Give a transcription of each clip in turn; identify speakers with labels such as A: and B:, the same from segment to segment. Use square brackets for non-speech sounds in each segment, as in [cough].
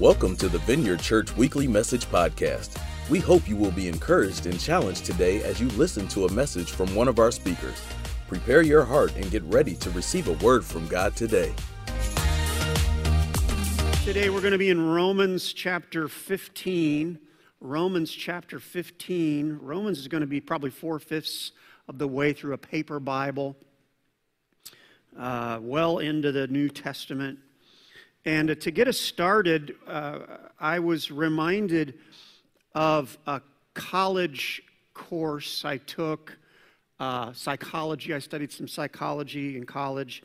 A: Welcome to the Vineyard Church Weekly Message Podcast. We hope you will be encouraged and challenged today as you listen to a message from one of our speakers. Prepare your heart and get ready to receive a word from God today.
B: Today we're going to be in Romans chapter 15. Romans chapter 15. Romans is going to be probably four fifths of the way through a paper Bible, uh, well into the New Testament. And to get us started, uh, I was reminded of a college course I took, uh, psychology. I studied some psychology in college,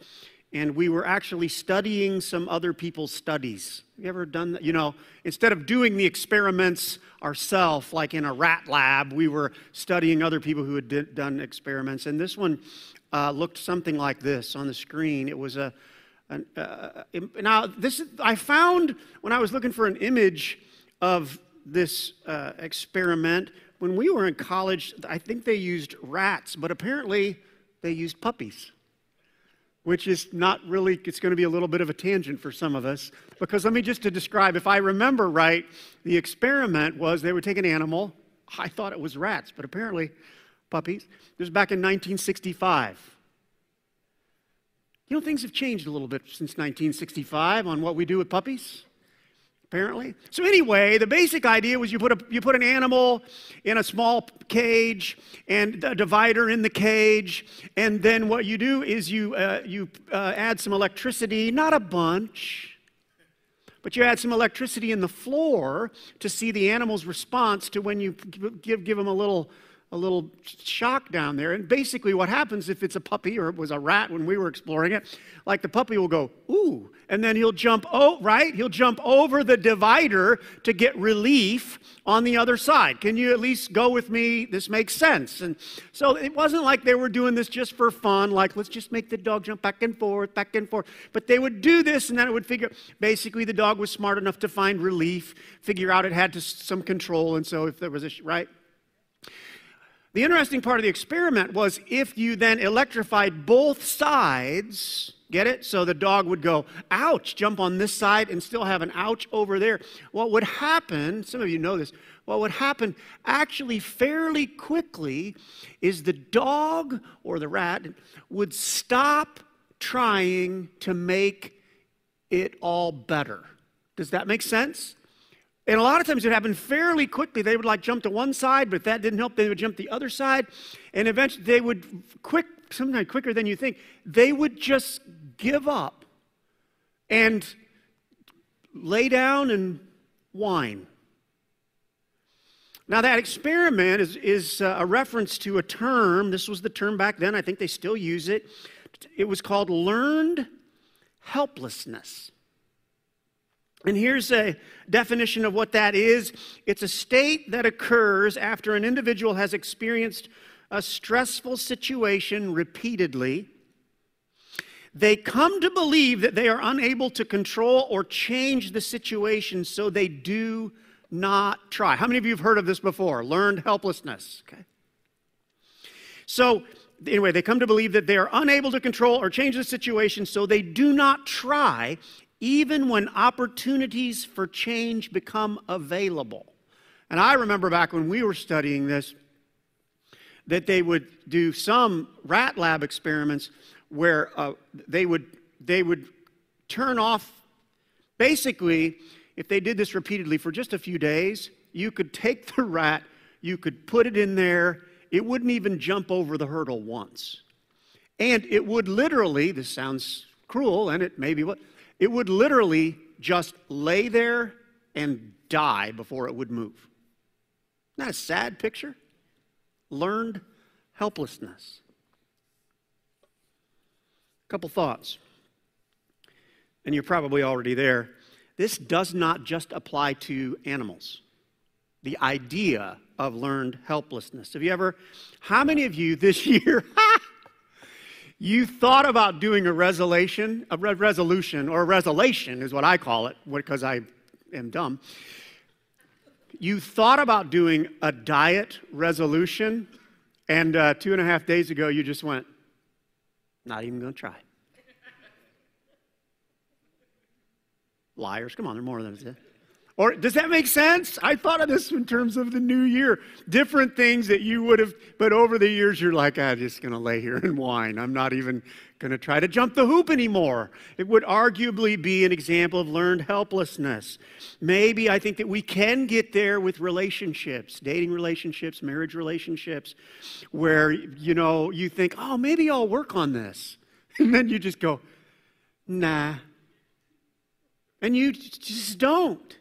B: and we were actually studying some other people's studies. You ever done that? You know, instead of doing the experiments ourselves, like in a rat lab, we were studying other people who had done experiments. And this one uh, looked something like this on the screen. It was a uh, now, this I found when I was looking for an image of this uh, experiment when we were in college. I think they used rats, but apparently they used puppies, which is not really. It's going to be a little bit of a tangent for some of us because let me just to describe. If I remember right, the experiment was they would take an animal. I thought it was rats, but apparently puppies. This was back in 1965. You know, things have changed a little bit since 1965 on what we do with puppies, apparently. So, anyway, the basic idea was you put, a, you put an animal in a small cage and a divider in the cage, and then what you do is you, uh, you uh, add some electricity, not a bunch. But you add some electricity in the floor to see the animal's response to when you give, give them a little a little shock down there. And basically, what happens if it's a puppy or it was a rat when we were exploring it, like the puppy will go, ooh, and then he'll jump, oh, right? He'll jump over the divider to get relief on the other side. Can you at least go with me? This makes sense. And so it wasn't like they were doing this just for fun, like let's just make the dog jump back and forth, back and forth. But they would do this, and then it would figure basically the dog was smart enough to find relief, figure out it had to, some control, and so if there was a, right? The interesting part of the experiment was if you then electrified both sides, get it? So the dog would go, ouch, jump on this side and still have an ouch over there. What would happen, some of you know this, what would happen actually fairly quickly is the dog or the rat would stop trying to make it all better. Does that make sense? And a lot of times it happened fairly quickly. They would like jump to one side, but if that didn't help, they would jump the other side. And eventually they would quick, sometimes quicker than you think, they would just give up and lay down and whine. Now, that experiment is, is uh, a reference to a term. This was the term back then. I think they still use it. It was called learned helplessness. And here's a definition of what that is it's a state that occurs after an individual has experienced a stressful situation repeatedly. They come to believe that they are unable to control or change the situation, so they do not try. How many of you have heard of this before? Learned helplessness. Okay. So, anyway, they come to believe that they are unable to control or change the situation, so they do not try, even when opportunities for change become available. And I remember back when we were studying this, that they would do some rat lab experiments where uh, they, would, they would turn off, basically, if they did this repeatedly for just a few days, you could take the [laughs] rat, you could put it in there, it wouldn't even jump over the hurdle once. And it would literally, this sounds cruel, and it may be what, it would literally just lay there and die before it would move. That a sad picture? Learned helplessness. A couple thoughts. And you're probably already there. This does not just apply to animals. The idea of learned helplessness. Have you ever, how many of you this [laughs] year, [laughs] you thought about doing a resolution, a re- resolution, or a resolution is what I call it, because I am dumb. You thought about doing a diet resolution, and uh, two and a half days ago, you just went, not even going to try. [laughs] Liars, come on, there are more than that. Or does that make sense? I thought of this in terms of the new year. Different things that you would have, but over the years, you're like, I'm just going to lay here and whine. I'm not even going to try to jump the hoop anymore. It would arguably be an example of learned helplessness. Maybe I think that we can get there with relationships, dating relationships, marriage relationships, where, you know, you think, oh, maybe I'll work on this. [laughs] And then you just go, nah. And you just don't.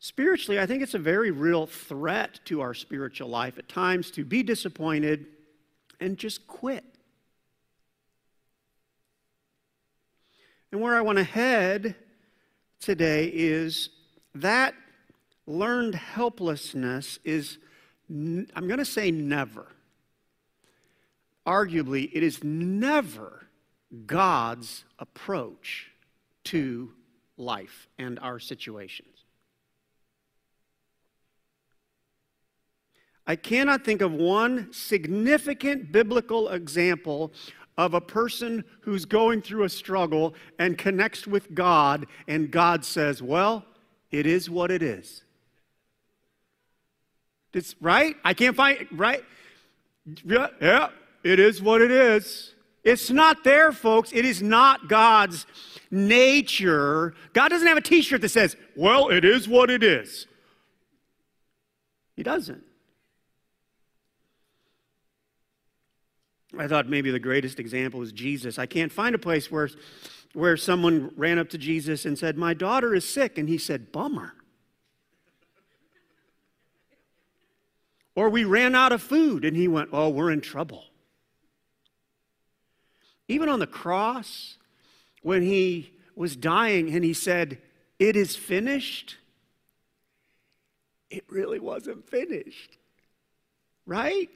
B: Spiritually, I think it's a very real threat to our spiritual life at times to be disappointed and just quit. And where I want to head today is that learned helplessness is, I'm going to say never. Arguably, it is never God's approach to life and our situations. I cannot think of one significant biblical example of a person who's going through a struggle and connects with God, and God says, Well, it is what it is. It's right? I can't find right? Yeah, yeah, it is what it is. It's not there, folks. It is not God's nature. God doesn't have a t shirt that says, Well, it is what it is. He doesn't. I thought maybe the greatest example is Jesus. I can't find a place where, where someone ran up to Jesus and said, My daughter is sick. And he said, Bummer. Or we ran out of food and he went, Oh, we're in trouble. Even on the cross, when he was dying and he said, It is finished, it really wasn't finished. Right?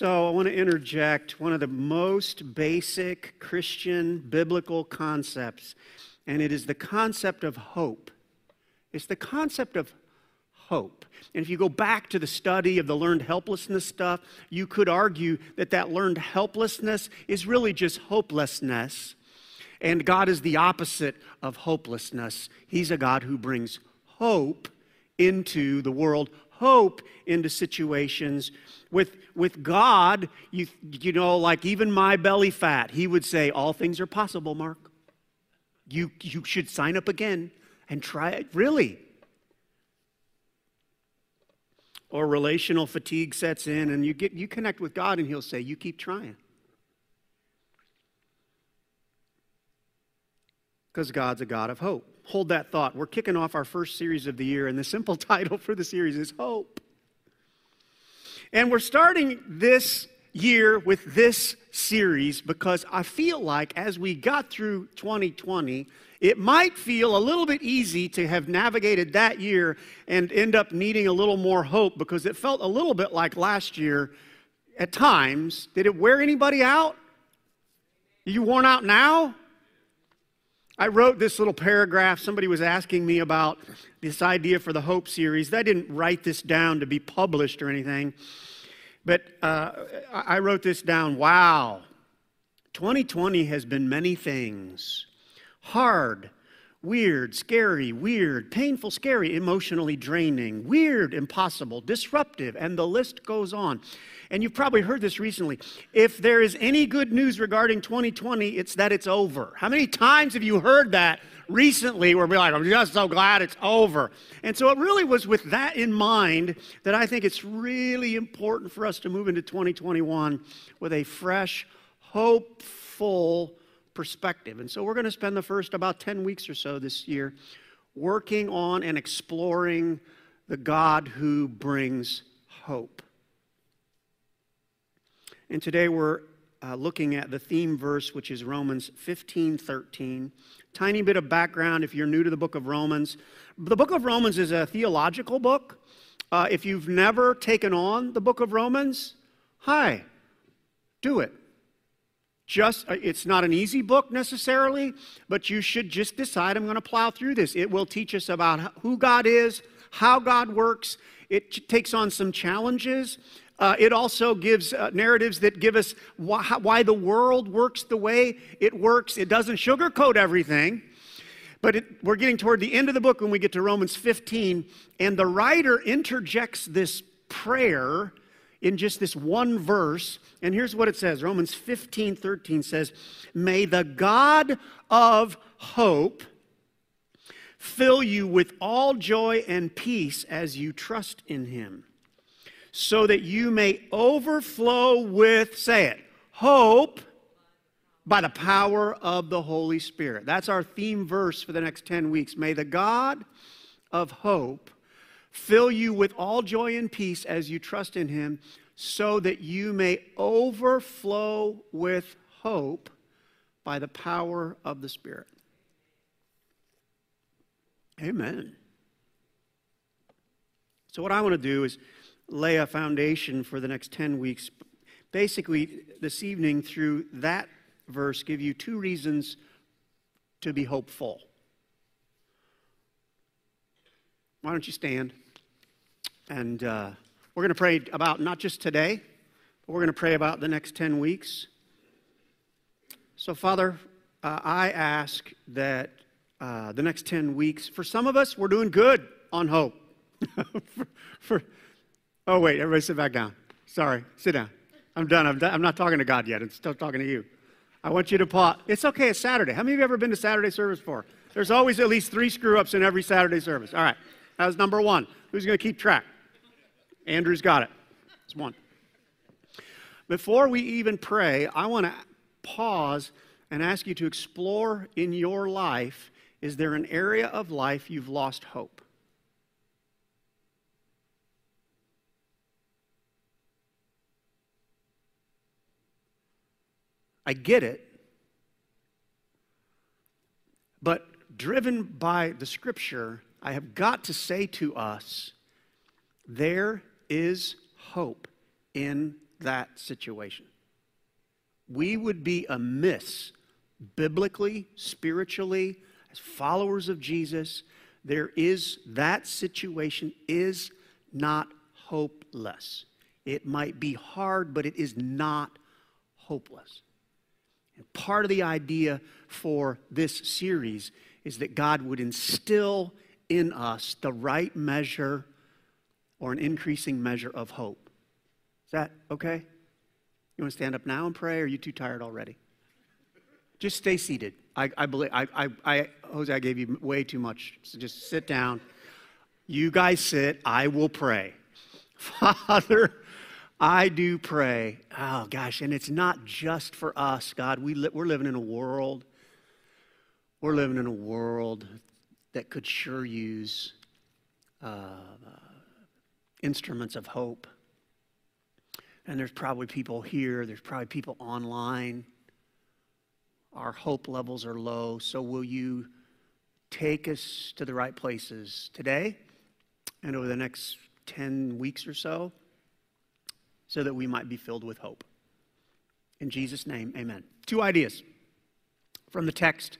B: So, I want to interject one of the most basic Christian biblical concepts, and it is the concept of hope. It's the concept of hope. And if you go back to the study of the learned helplessness stuff, you could argue that that learned helplessness is really just hopelessness. And God is the opposite of hopelessness. He's a God who brings hope into the world, hope into situations with, with God, you, you know, like even my belly fat, he would say, All things are possible, Mark. You, you should sign up again and try it. Really. Or relational fatigue sets in and you, get, you connect with God and he'll say, You keep trying. Because God's a God of hope. Hold that thought. We're kicking off our first series of the year, and the simple [laughs] title for the series is Hope. And we're starting this year with this series because I feel like as we got through 2020, it might feel a little bit easy to have navigated that year and end up needing a little more hope because it felt a little bit like last year at times. Did it wear anybody out? Are you worn out now? I wrote this little paragraph. Somebody was asking me about this idea for the Hope series. I didn't write this down to be published or anything, but uh, I wrote this down. Wow, 2020 has been many things hard, weird, scary, weird, painful, scary, emotionally draining, weird, impossible, disruptive, and the list goes on. And you've probably heard this recently. If there is any good news regarding 2020, it's that it's over. How many times have you heard that recently where we're like, I'm just so glad it's over? And so it really was with that in mind that I think it's really important for us to move into 2021 with a fresh, hopeful perspective. And so we're going to spend the first about 10 weeks or so this year working on and exploring the God who brings hope. And today we're uh, looking at the theme verse, which is Romans 15 13. Tiny bit of background if you're new to the book of Romans. The book of Romans is a theological book. Uh, if you've never taken on the book of Romans, hi, do it. Just, uh, it's not an easy book necessarily, but you should just decide I'm going to plow through this. It will teach us about who God is, how God works. It takes on some challenges Uh, it also gives uh, narratives that give us why, why, the world works the way it works. It doesn't sugarcoat everything. But it, we're getting toward the end of the book when we get to Romans 15, and the writer interjects this prayer in just this one verse. And here's what it says Romans 15 13 says, May the God of hope fill you with all joy and peace as you trust in him so that you may overflow with, say it, hope by the power of the Holy Spirit. That's our theme verse for the next 10 weeks. May the God of hope fill you with all joy and peace as you trust in him, so that you may overflow with hope by the power of the Spirit. Amen. So, what I want to do is lay a foundation for the next 10 weeks. Basically, this evening, through that verse, give you two reasons to be hopeful. Why don't you stand? And uh, we're going to pray about not just today, but we're going to pray about the next 10 weeks. So, Father, uh, I ask that uh, the next 10 weeks, for some of us, we're doing good on hope. [laughs] for, for Oh, wait, everybody sit back down. Sorry, sit down. I'm done. I'm, done. I'm not talking to God yet. I'm still talking to you. I want you to pause. It's okay, it's Saturday. How many of you ever been to Saturday service before? There's always at least three screw ups in every Saturday service. All right, that was number one. Who's going to keep track? Andrew's got it. It's one. Before we even pray, I want to pause and ask you to explore in your life is there an area of life you've lost hope? I get it. But driven by the scripture, I have got to say to us there is hope in that situation. We would be amiss biblically, spiritually, as followers of Jesus. There is that situation is not hopeless. It might be hard, but it is not hopeless. And part of the idea for this series is that God would instill in us the right measure or an increasing measure of hope. Is that okay? You want to stand up now and pray, or are you too tired already? Just stay seated. I, I believe, I, I, I, Jose, I gave you way too much. So just sit down. You guys sit. I will pray. [laughs] Father, I do pray, oh gosh, and it's not just for us, God. We li- we're living in a world, we're living in a world that could sure use uh, instruments of hope. And there's probably people here, there's probably people online. Our hope levels are low, so will you take us to the right places today and over the next 10 weeks or so? so that we might be filled with hope. In Jesus' name, amen. Two ideas from the text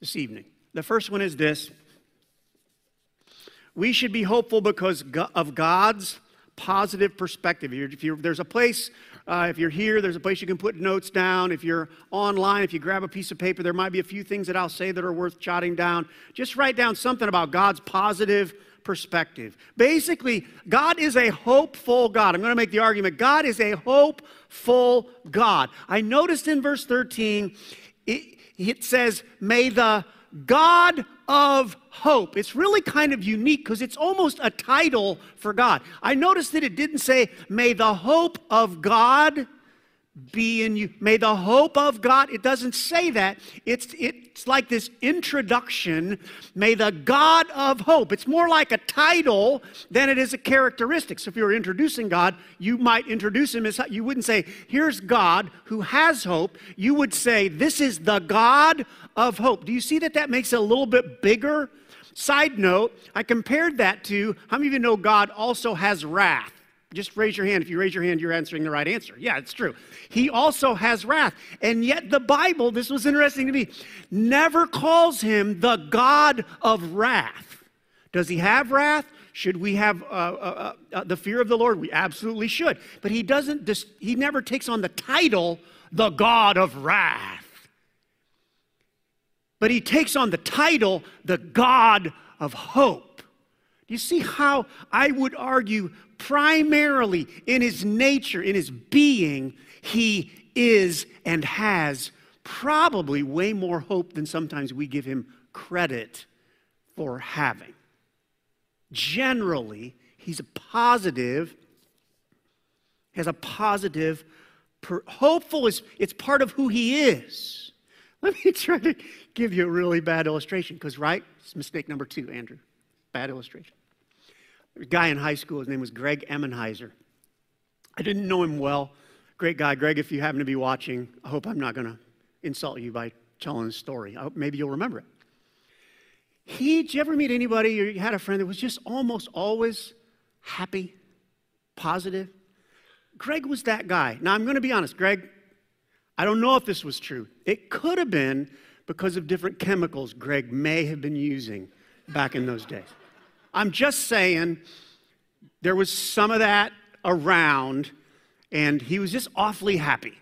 B: this evening. The first one is this we should be hopeful because of God's positive perspective. If there's a place, uh, if you're here, there's a place you can put notes down. If you're online, if you grab a piece of paper, there might be a few things that I'll say that are worth jotting down. Just write down something about God's positive perspective. Basically, God is a hopeful God. I'm going to make the argument God is a hopeful God. I noticed in verse 13, it, it says, May the God of hope. It's really kind of unique because it's almost a title for God. I noticed that it didn't say, May the hope of God be in you. May the hope of God, it doesn't say that. It's, it's like this introduction. May the God of hope. It's more like a title than it is a characteristic. So if you were introducing God, you might introduce him as, you wouldn't say, here's God who has hope. You would say, this is the God of hope. Do you see that that makes it a little bit bigger? Side note, I compared that to, how many of you know God also has wrath? Just raise your hand. If you raise your hand, you're answering the right answer. Yeah, it's true. He also has wrath. And yet, the Bible, this was interesting to me, never calls him the God of wrath. Does he have wrath? Should we have uh, uh, uh, the fear of the Lord? We absolutely should. But he doesn't, dis- he never takes on the title, the God of wrath. But he takes on the title, the God of hope. Do you see how I would argue primarily in his nature, in his being, he is and has probably way more hope than sometimes we give him credit for having. Generally, he's a positive, has a positive, per, hopeful is it's part of who he is. Let me [laughs] try to give you a really bad illustration, because right, it's mistake number two, Andrew. Bad illustration. A guy in high school, his name was Greg Emmenheiser. I didn't know him well. Great guy. Greg, if you happen to be watching, I hope I'm not going to insult you by telling the story. Maybe you'll remember it. He, did you ever meet anybody or you had a friend that was just almost always happy, positive? Greg was that guy. Now, I'm going to be honest, Greg, I don't know if this was true. It could have been because of different chemicals Greg may have been using back in those days. I'm just saying there was some of that around, and he was just awfully happy.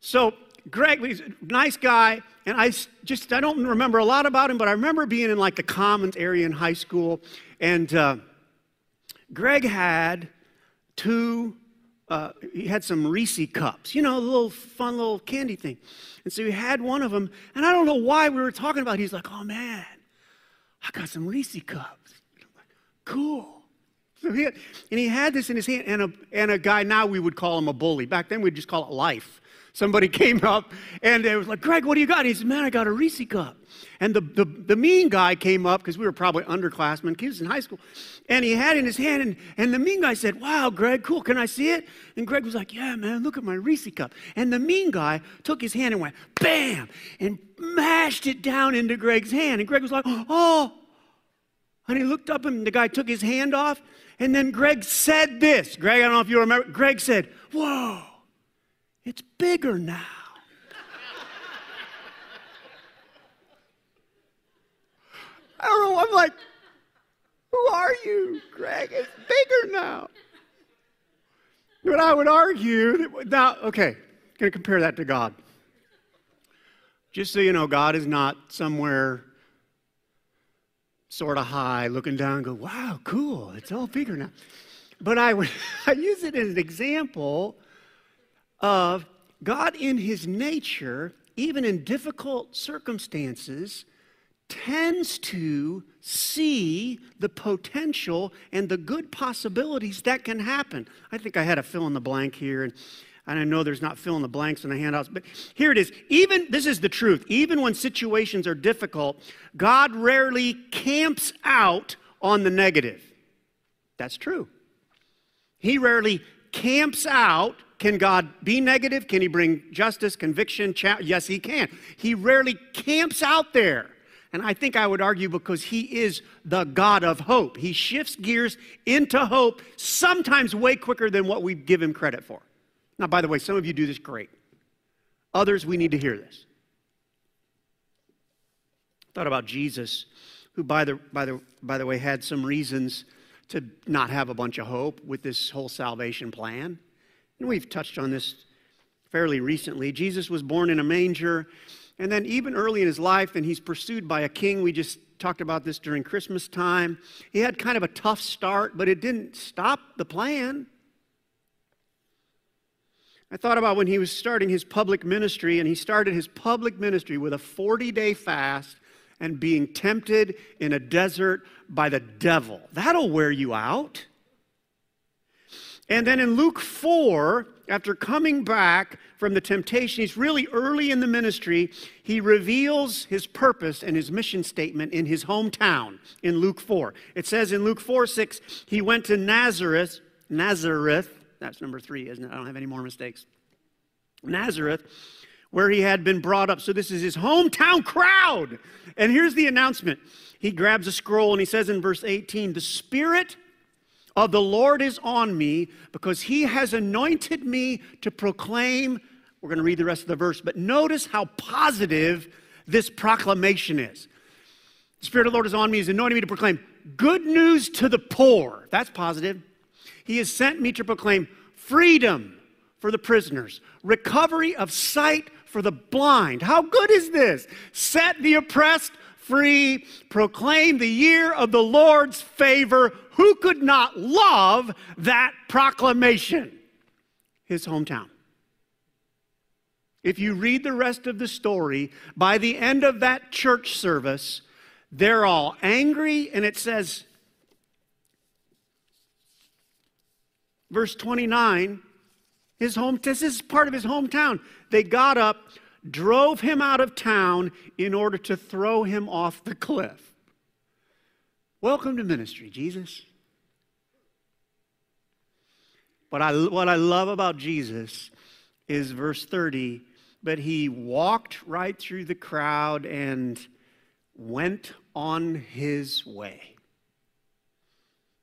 B: So Greg, he's a nice guy, and I just I don't remember a lot about him, but I remember being in like the commons area in high school, and uh, Greg had two. Uh, he had some Reese cups, you know, a little fun little candy thing. And so he had one of them, and I don't know why we were talking about. It. He's like, "Oh man, I got some Reese cups." Cool. So he had, and he had this in his hand, and a, and a guy now we would call him a bully. Back then we'd just call it life somebody [laughs] came up and they was like, Greg, what do you got? And he said, Man, I got a Reese cup. And the, the, the mean guy came up because we were probably underclassmen, kids in high school, and he had in his hand. And, and the mean guy said, Wow, Greg, cool. Can I see it? And Greg was like, Yeah, man, look at my Reese cup. And the mean guy took his hand and went, Bam! And mashed it down into Greg's hand. And Greg was like, Oh. And he looked up and the guy took his hand off. And then Greg said this. Greg, I don't know if you remember. Greg said, Whoa. It's bigger now. I don't know. I'm like, who are you, Greg? It's bigger now. But I would argue that now, okay, I'm going to compare that to God. Just so you know, God is not somewhere sort of high looking down go, wow, cool, it's all bigger now. But I would [laughs] I use it as an example of God in his nature, even in difficult circumstances, tends to see the potential and the good possibilities that can happen. I think I had a fill in the blank here, and, and I know there's not fill in the blanks in the handouts, but here it is. Even, this is the truth, even when situations are difficult, God rarely camps out on the negative. That's true. He rarely camps out can God be negative? Can He bring justice, conviction? Cha- yes, He can. He rarely camps out there. And I think I would argue because He is the God of hope. He shifts gears into hope sometimes way quicker than what we give Him credit for. Now, by the way, some of you do this great. Others, we need to hear this. Thought about Jesus, who, by the, by, the, by the way, had some reasons to not have a bunch of hope with this whole salvation plan. And we've touched on this fairly recently. Jesus was born in a manger, and then even early in his life, and he's pursued by a king. We just talked about this during Christmas time. He had kind of a tough start, but it didn't stop the plan. I thought about when he was starting his public ministry, and he started his public ministry with a 40 day fast and being tempted in a desert by the devil. That'll wear you out. And then in Luke 4, after coming back from the temptation, he's really early in the ministry. He reveals his purpose and his mission statement in his hometown in Luke 4. It says in Luke 4 6, he went to Nazareth, Nazareth, that's number three, isn't it? I don't have any more mistakes. Nazareth, where he had been brought up. So this is his hometown crowd. And here's the announcement. He grabs a scroll and he says in verse 18, The Spirit of the Lord is on me because he has anointed me to proclaim. We're going to read the rest of the verse, but notice how positive this proclamation is. The Spirit of the Lord is on me, he's anointed me to proclaim good news to the poor. That's positive. He has sent me to proclaim freedom for the prisoners, recovery of sight for the blind. How good is this? Set the oppressed free, proclaim the year of the Lord's favor. Who could not love that proclamation? His hometown. If you read the rest of the story, by the end of that church service, they're all angry, and it says, verse 29, his home, this is part of his hometown. They got up, drove him out of town in order to throw him off the cliff. Welcome to ministry, Jesus. But I, what I love about Jesus is verse 30 but he walked right through the crowd and went on his way.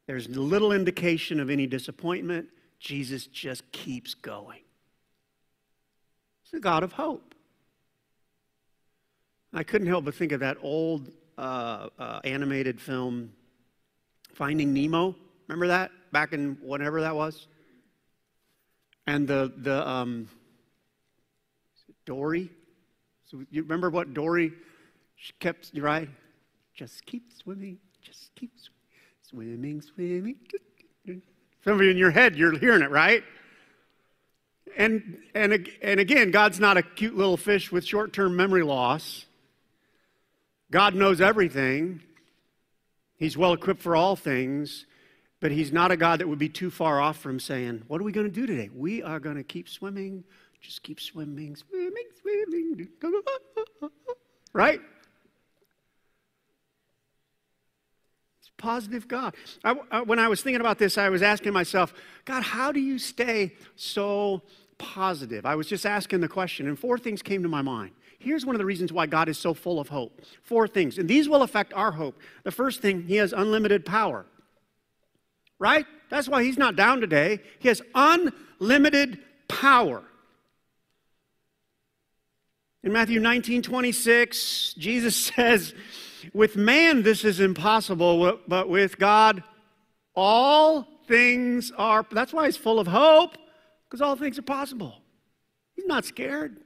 B: There's little indication of any disappointment. Jesus just keeps going. He's a God of hope. I couldn't help but think of that old uh, uh, animated film, Finding Nemo. Remember that back in whatever that was? And the the um, Dory. So you remember what Dory she kept right? Just keep swimming, just keep swimming, swimming. Swimming. Some of you in your head, you're hearing it, right? And, and, and again, God's not a cute little fish with short term memory loss. God knows everything. He's well equipped for all things, but He's not a God that would be too far off from saying, What are we going to do today? We are going to keep swimming, just keep swimming, swimming, swimming. Right? Positive God. I, I, when I was thinking about this, I was asking myself, God, how do you stay so positive? I was just asking the question, and four things came to my mind. Here's one of the reasons why God is so full of hope. Four things, and these will affect our hope. The first thing, He has unlimited power. Right? That's why He's not down today. He has unlimited power. In Matthew 19 26, Jesus [laughs] says, With man this is impossible, but with God all things are. That's why he's full of hope, because all things are possible. He's not scared.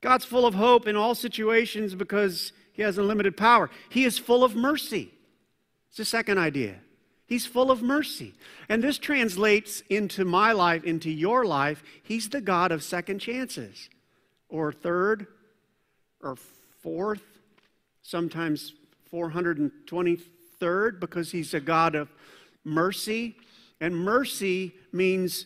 B: God's full of hope in all situations because he has unlimited power. He is full of mercy. It's the second idea. He's full of mercy. And this translates into my life, into your life. He's the God of second chances, or third, or fourth, sometimes 423rd, because He's a God of mercy. And mercy means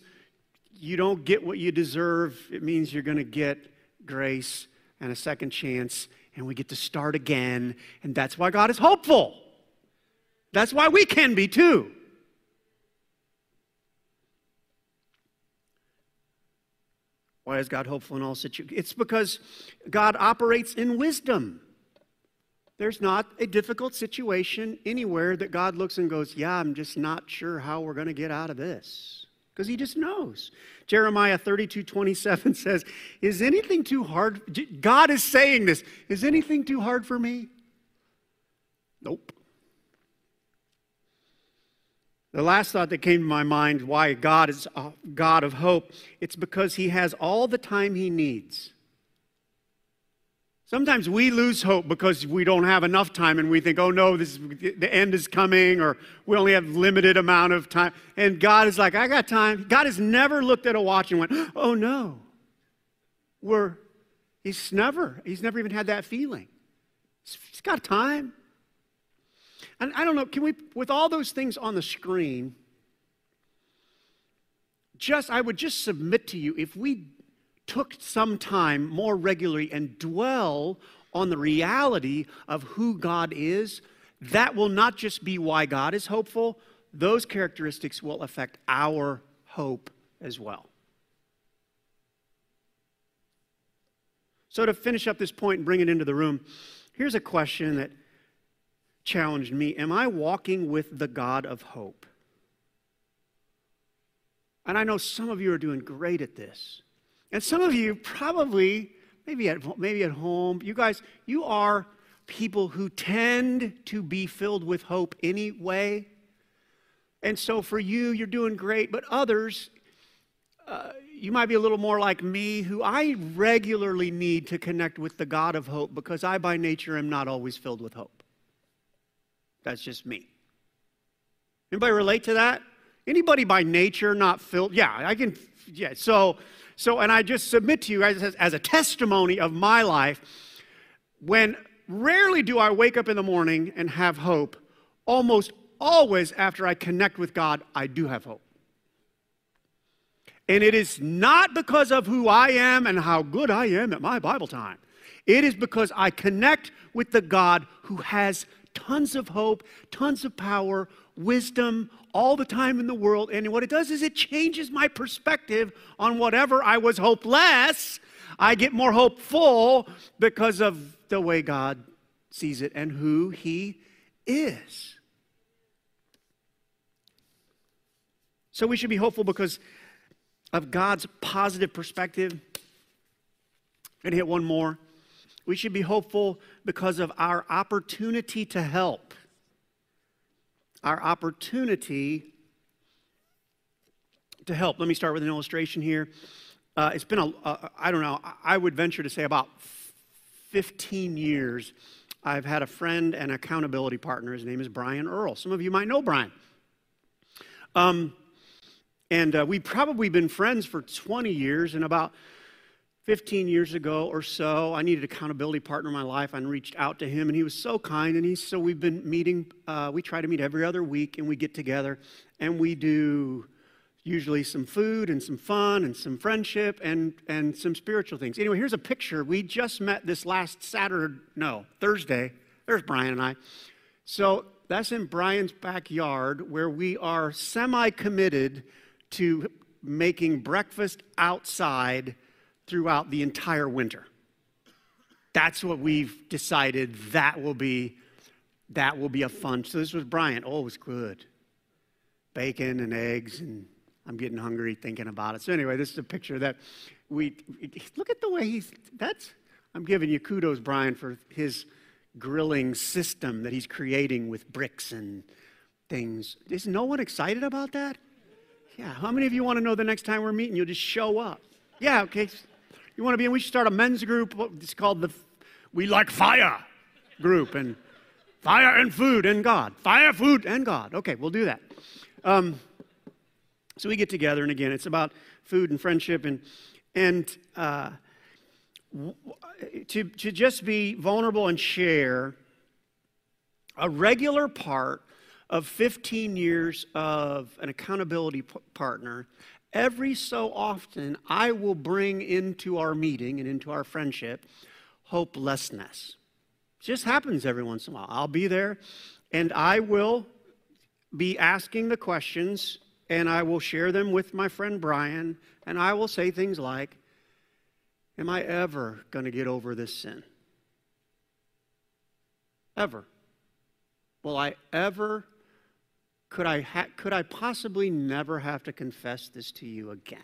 B: you don't get what you deserve, it means you're going to get grace and a second chance, and we get to start again. And that's why God is hopeful. That's why we can be too. Why is God hopeful in all situations? It's because God operates in wisdom. There's not a difficult situation anywhere that God looks and goes, Yeah, I'm just not sure how we're going to get out of this. Because he just knows. Jeremiah 32 27 [laughs] says, Is anything too hard? God is saying this. Is anything too hard for me? Nope. The last thought that came to my mind why God is a God of hope, it's because He has all the time He needs. Sometimes we lose hope because we don't have enough time and we think, oh no, this is, the end is coming or we only have limited amount of time. And God is like, I got time. God has never looked at a watch and went, oh no. We're, he's never, he's never even had that feeling. He's got time. And I don't know, can we, with all those things on the screen, just, I would just submit to you if we took some time more regularly and dwell on the reality of who God is, that will not just be why God is hopeful, those characteristics will affect our hope as well. So, to finish up this point and bring it into the room, here's a question that challenged me Am I walking with the God of hope? And I know some of you are doing great at this. And some of you probably, maybe at, maybe at home, you guys, you are people who tend to be filled with hope anyway. And so for you, you're doing great, but others, uh, you might be a little more like me, who I regularly need to connect with the God of hope because I, by nature, am not always filled with hope. That's just me. Anybody relate to that? Anybody by nature not filled? Yeah, I can. Yeah. So, so, and I just submit to you guys as, as a testimony of my life. When rarely do I wake up in the morning and have hope. Almost always after I connect with God, I do have hope. And it is not because of who I am and how good I am at my Bible time. It is because I connect with the God who has tons of hope, tons of power, wisdom, all the time in the world. And what it does is it changes my perspective on whatever I was hopeless. I get more hopeful because of the way God sees it and who He is. So we should be hopeful because of God's positive perspective. And hit one more. We should be hopeful because of our opportunity to help. Our opportunity to help. Let me start with an illustration here. Uh, it's been a, uh, I don't know, I would venture to say about 15 years, I've had a friend and accountability partner. His name is Brian Earl. Some of you might know Brian. Um, and uh, we've probably been friends for 20 years, and about 15 years ago or so, I needed accountability partner in my life. I reached out to him, and he was so kind. And he, so we've been meeting. Uh, we try to meet every other week, and we get together, and we do usually some food and some fun and some friendship and, and some spiritual things. Anyway, here's a picture. We just met this last Saturday, no, Thursday. There's Brian and I. So that's in Brian's backyard where we are semi committed to making breakfast outside throughout the entire winter. That's what we've decided that will be that will be a fun. So this was Brian. Oh, it was good. Bacon and eggs and I'm getting hungry thinking about it. So anyway, this is a picture that we look at the way he's that's I'm giving you kudos, Brian, for his grilling system that he's creating with bricks and things. Is no one excited about that? Yeah. How many of you want to know the next time we're meeting, you'll just show up? Yeah, okay. You want to be in? We should start a men's group. It's called the We Like Fire group and fire and food and God. Fire, food, and God. Okay, we'll do that. Um, so we get together, and again, it's about food and friendship and and uh, to to just be vulnerable and share a regular part of 15 years of an accountability partner. Every so often, I will bring into our meeting and into our friendship hopelessness. It just happens every once in a while. I'll be there and I will be asking the questions and I will share them with my friend Brian, and I will say things like, Am I ever going to get over this sin? Ever. Will I ever, could I, ha- could I possibly never have to confess this to you again?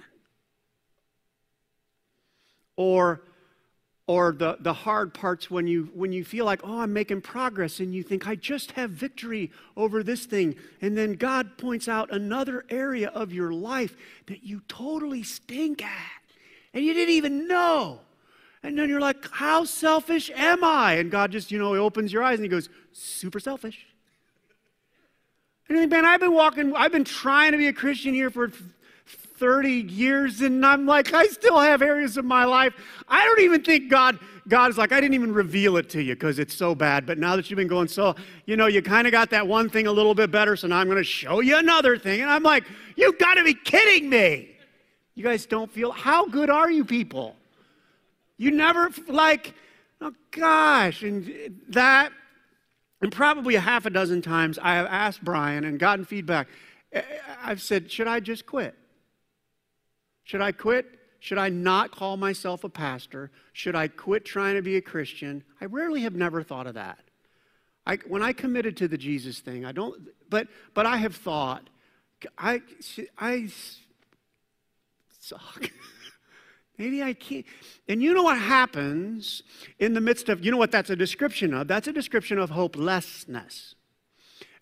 B: Or, or the, the hard parts when you, when you feel like, oh, I'm making progress, and you think, I just have victory over this thing. And then God points out another area of your life that you totally stink at, and you didn't even know. And then you're like, how selfish am I? And God just, you know, opens your eyes and he goes, super selfish. And you think, man, I've been walking, I've been trying to be a Christian here for 30 years and I'm like, I still have areas of my life. I don't even think God, God is like, I didn't even reveal it to you because it's so bad. But now that you've been going so, you know, you kind of got that one thing a little bit better. So now I'm going to show you another thing. And I'm like, you've got to be kidding me. You guys don't feel, how good are you people? You never like, oh gosh. And that, and probably a half a dozen times I have asked Brian and gotten feedback. Eh, eh, I've said, should I just quit? Should I quit? Should I not call myself a pastor? Should I quit trying to be a Christian? I rarely have never thought of that. I, when I committed to the Jesus thing, I don't, but, but I have thought, I, I suck. [laughs] Maybe I can't. And you know what happens in the midst of, you know what that's a description of? That's a description of hopelessness.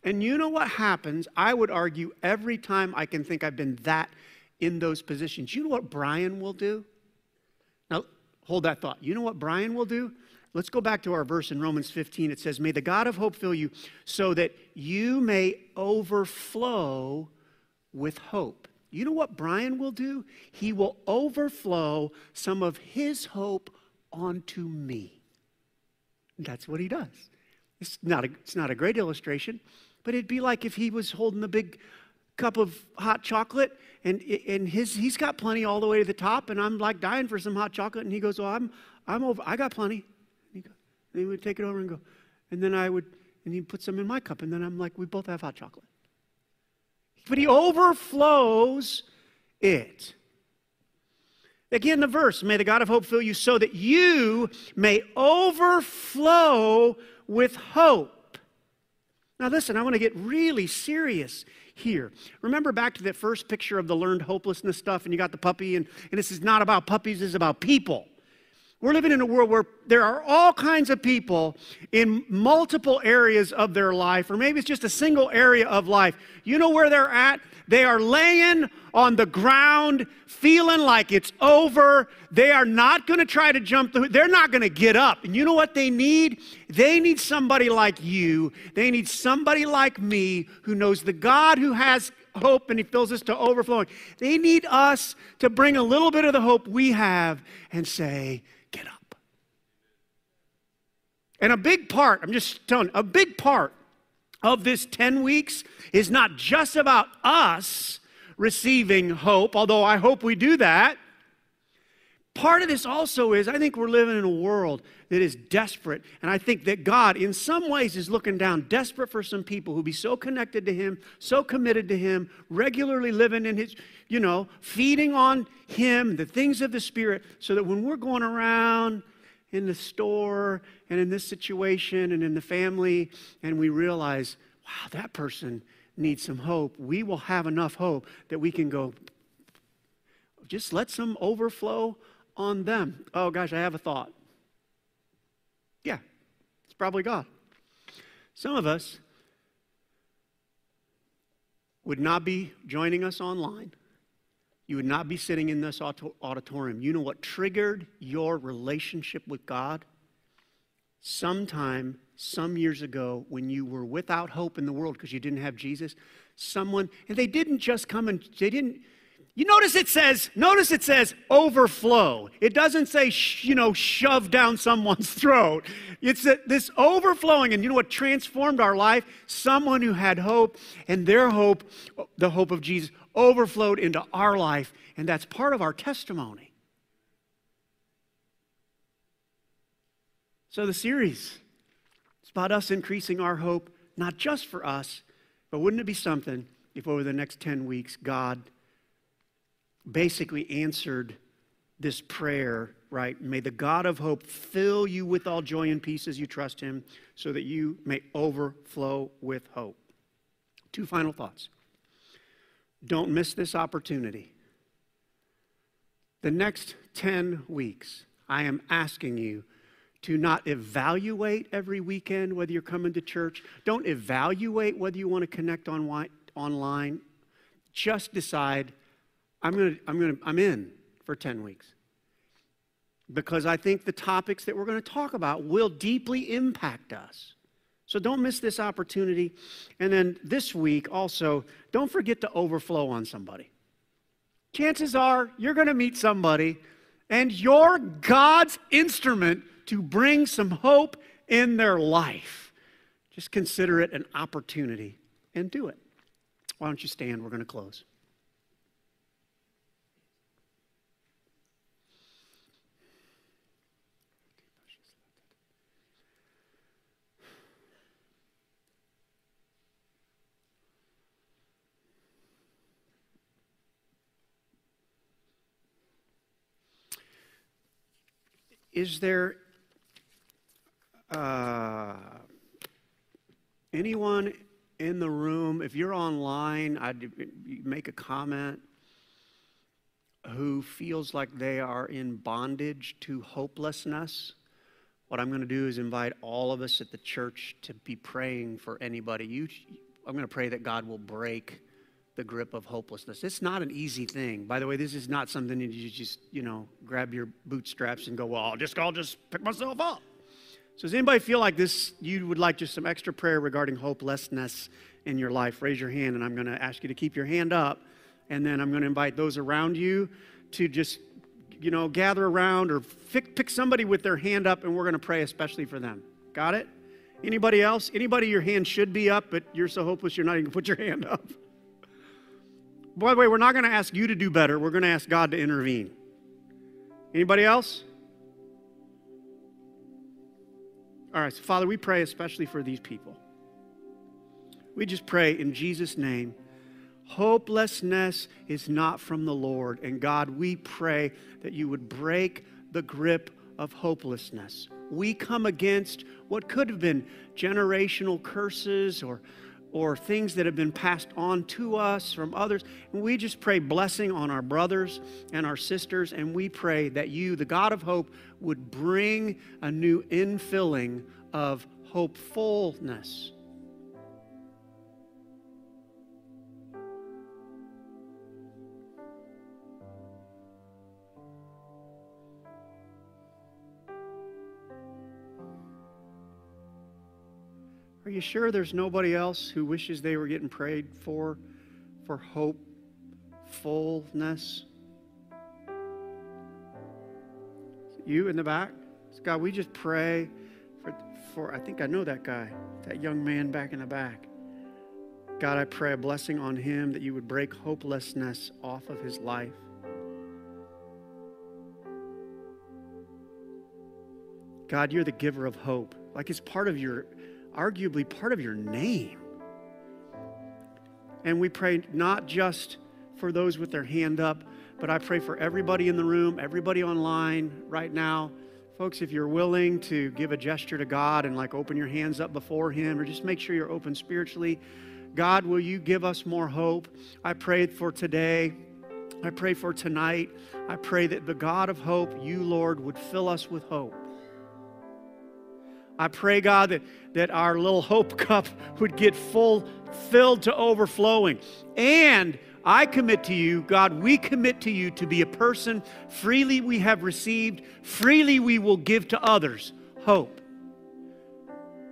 B: And you know what happens, I would argue, every time I can think I've been that in those positions. You know what Brian will do? Now, hold that thought. You know what Brian will do? Let's go back to our verse in Romans 15. It says, May the God of hope fill you so that you may overflow with hope. You know what Brian will do? He will overflow some of his hope onto me. That's what he does. It's not a, it's not a great illustration, but it'd be like if he was holding the big cup of hot chocolate and, and his, he's got plenty all the way to the top and I'm like dying for some hot chocolate and he goes, oh, I'm, I'm over, I got plenty. And he, go, and he would take it over and go, and then I would, and he'd put some in my cup and then I'm like, we both have hot chocolate. But he overflows it. Again, the verse, may the God of hope fill you so that you may overflow with hope. Now, listen, I want to get really serious here. Remember back to that first picture of the learned hopelessness stuff, and you got the puppy, and, and this is not about puppies, this is about people. We're living in a world where there are all kinds of people in multiple areas of their life, or maybe it's just a single area of life. You know where they're at? They are laying on the ground, feeling like it's over. They are not going to try to jump the, they're not going to get up. And you know what they need? They need somebody like you. They need somebody like me who knows the God who has hope and he fills us to overflowing. They need us to bring a little bit of the hope we have and say, and a big part, I'm just telling, you, a big part of this 10 weeks is not just about us receiving hope, although I hope we do that. Part of this also is I think we're living in a world that is desperate. And I think that God, in some ways, is looking down, desperate for some people who be so connected to Him, so committed to Him, regularly living in His, you know, feeding on Him, the things of the Spirit, so that when we're going around in the store and in this situation and in the family, and we realize, wow, that person needs some hope, we will have enough hope that we can go, just let some overflow on them. Oh gosh, I have a thought. Yeah, it's probably God. Some of us would not be joining us online you would not be sitting in this auditorium. You know what triggered your relationship with God? Sometime, some years ago, when you were without hope in the world because you didn't have Jesus, someone, and they didn't just come and, they didn't, you notice it says, notice it says overflow. It doesn't say, sh- you know, shove down someone's [laughs] throat. It's a, this overflowing. And you know what transformed our life? Someone who had hope, and their hope, the hope of Jesus, overflowed into our life, and that's part of our testimony. So, the series is about us increasing our hope, not just for us, but wouldn't it be something if over the next 10 weeks God basically answered this prayer, right? May the God of hope fill you with all joy and peace as you trust him, so that you may overflow with hope. Two final thoughts. Don't miss this opportunity. The next 10 weeks, I am asking you to not evaluate every weekend whether you're coming to church. Don't evaluate whether you want to connect on, online. Just decide, I'm, gonna, I'm, gonna, I'm in for 10 weeks. Because I think the topics that we're going to talk about will deeply impact us. So don't miss this opportunity. And then this week also, don't forget to overflow on somebody. Chances are you're going to meet somebody and you're God's instrument to bring some hope in their life. Just consider it an opportunity and do it. Why don't you stand? We're going to close. Is there uh, anyone in the room, if you're online, I'd make a comment, who feels like they are in bondage to hopelessness, what I'm going to do is invite all of us at the church to be praying for anybody. You, I'm going to pray that God will break the grip of hopelessness. It's not an easy thing. By the way, this is not something that you just, you know, grab your bootstraps and go, well, I'll just, I'll just pick myself up. So does anybody feel like this, you would like just some extra prayer regarding hopelessness in your life? Raise your hand and I'm going to ask you to keep your hand up. And then I'm going to invite those around you to just, you know, gather around or pick, somebody with their hand up and we're going to pray especially for them. Got it? Anybody else? Anybody your hand should be up, but you're so hopeless you're not even put your hand up? By the way, we're not going to ask you to do better. We're going to ask God to intervene. Anybody else? All right, so Father, we pray especially for these people. We just pray in Jesus' name. Hopelessness is not from the Lord. And God, we pray that you would break the grip of hopelessness. We come against what could have been generational curses or or things that have been passed on to us from others. And we just pray blessing on our brothers and our sisters. And we pray that you, the God of hope, would bring a new infilling of hopefulness Are you sure there's nobody else who wishes they were getting prayed for, for hopefulness? You in the back? God, we just pray for, for, I think I know that guy, that young man back in the back. God, I pray a blessing on him that you would break hopelessness off of his life. God, you're the giver of hope. Like it's part of your arguably part of your name. And we pray not just for those with their hand up, but I pray for everybody in the room, everybody online right now. Folks, if you're willing to give a gesture to God and like open your hands up before Him, or just make sure you're open spiritually, God, will you give us more hope? I pray for today. I pray for tonight. I pray that the God of hope, you, Lord, would fill us with hope. I pray, God, that, that our little hope [laughs] cup would get full, filled to overflowing. And I commit to you, God, we commit to you to be a person freely we have received, freely we will give to others hope.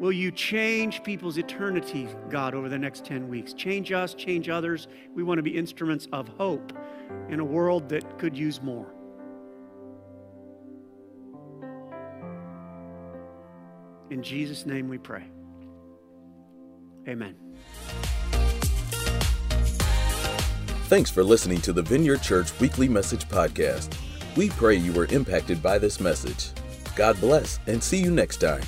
B: Will you change people's eternity, God, over the next 10 weeks? Change us, change others. We want to be instruments of hope in a world that could use more. In Jesus' name we pray. Amen.
A: Thanks for listening to the Vineyard Church Weekly Message Podcast. We pray you were impacted by this message. God bless and see you next time.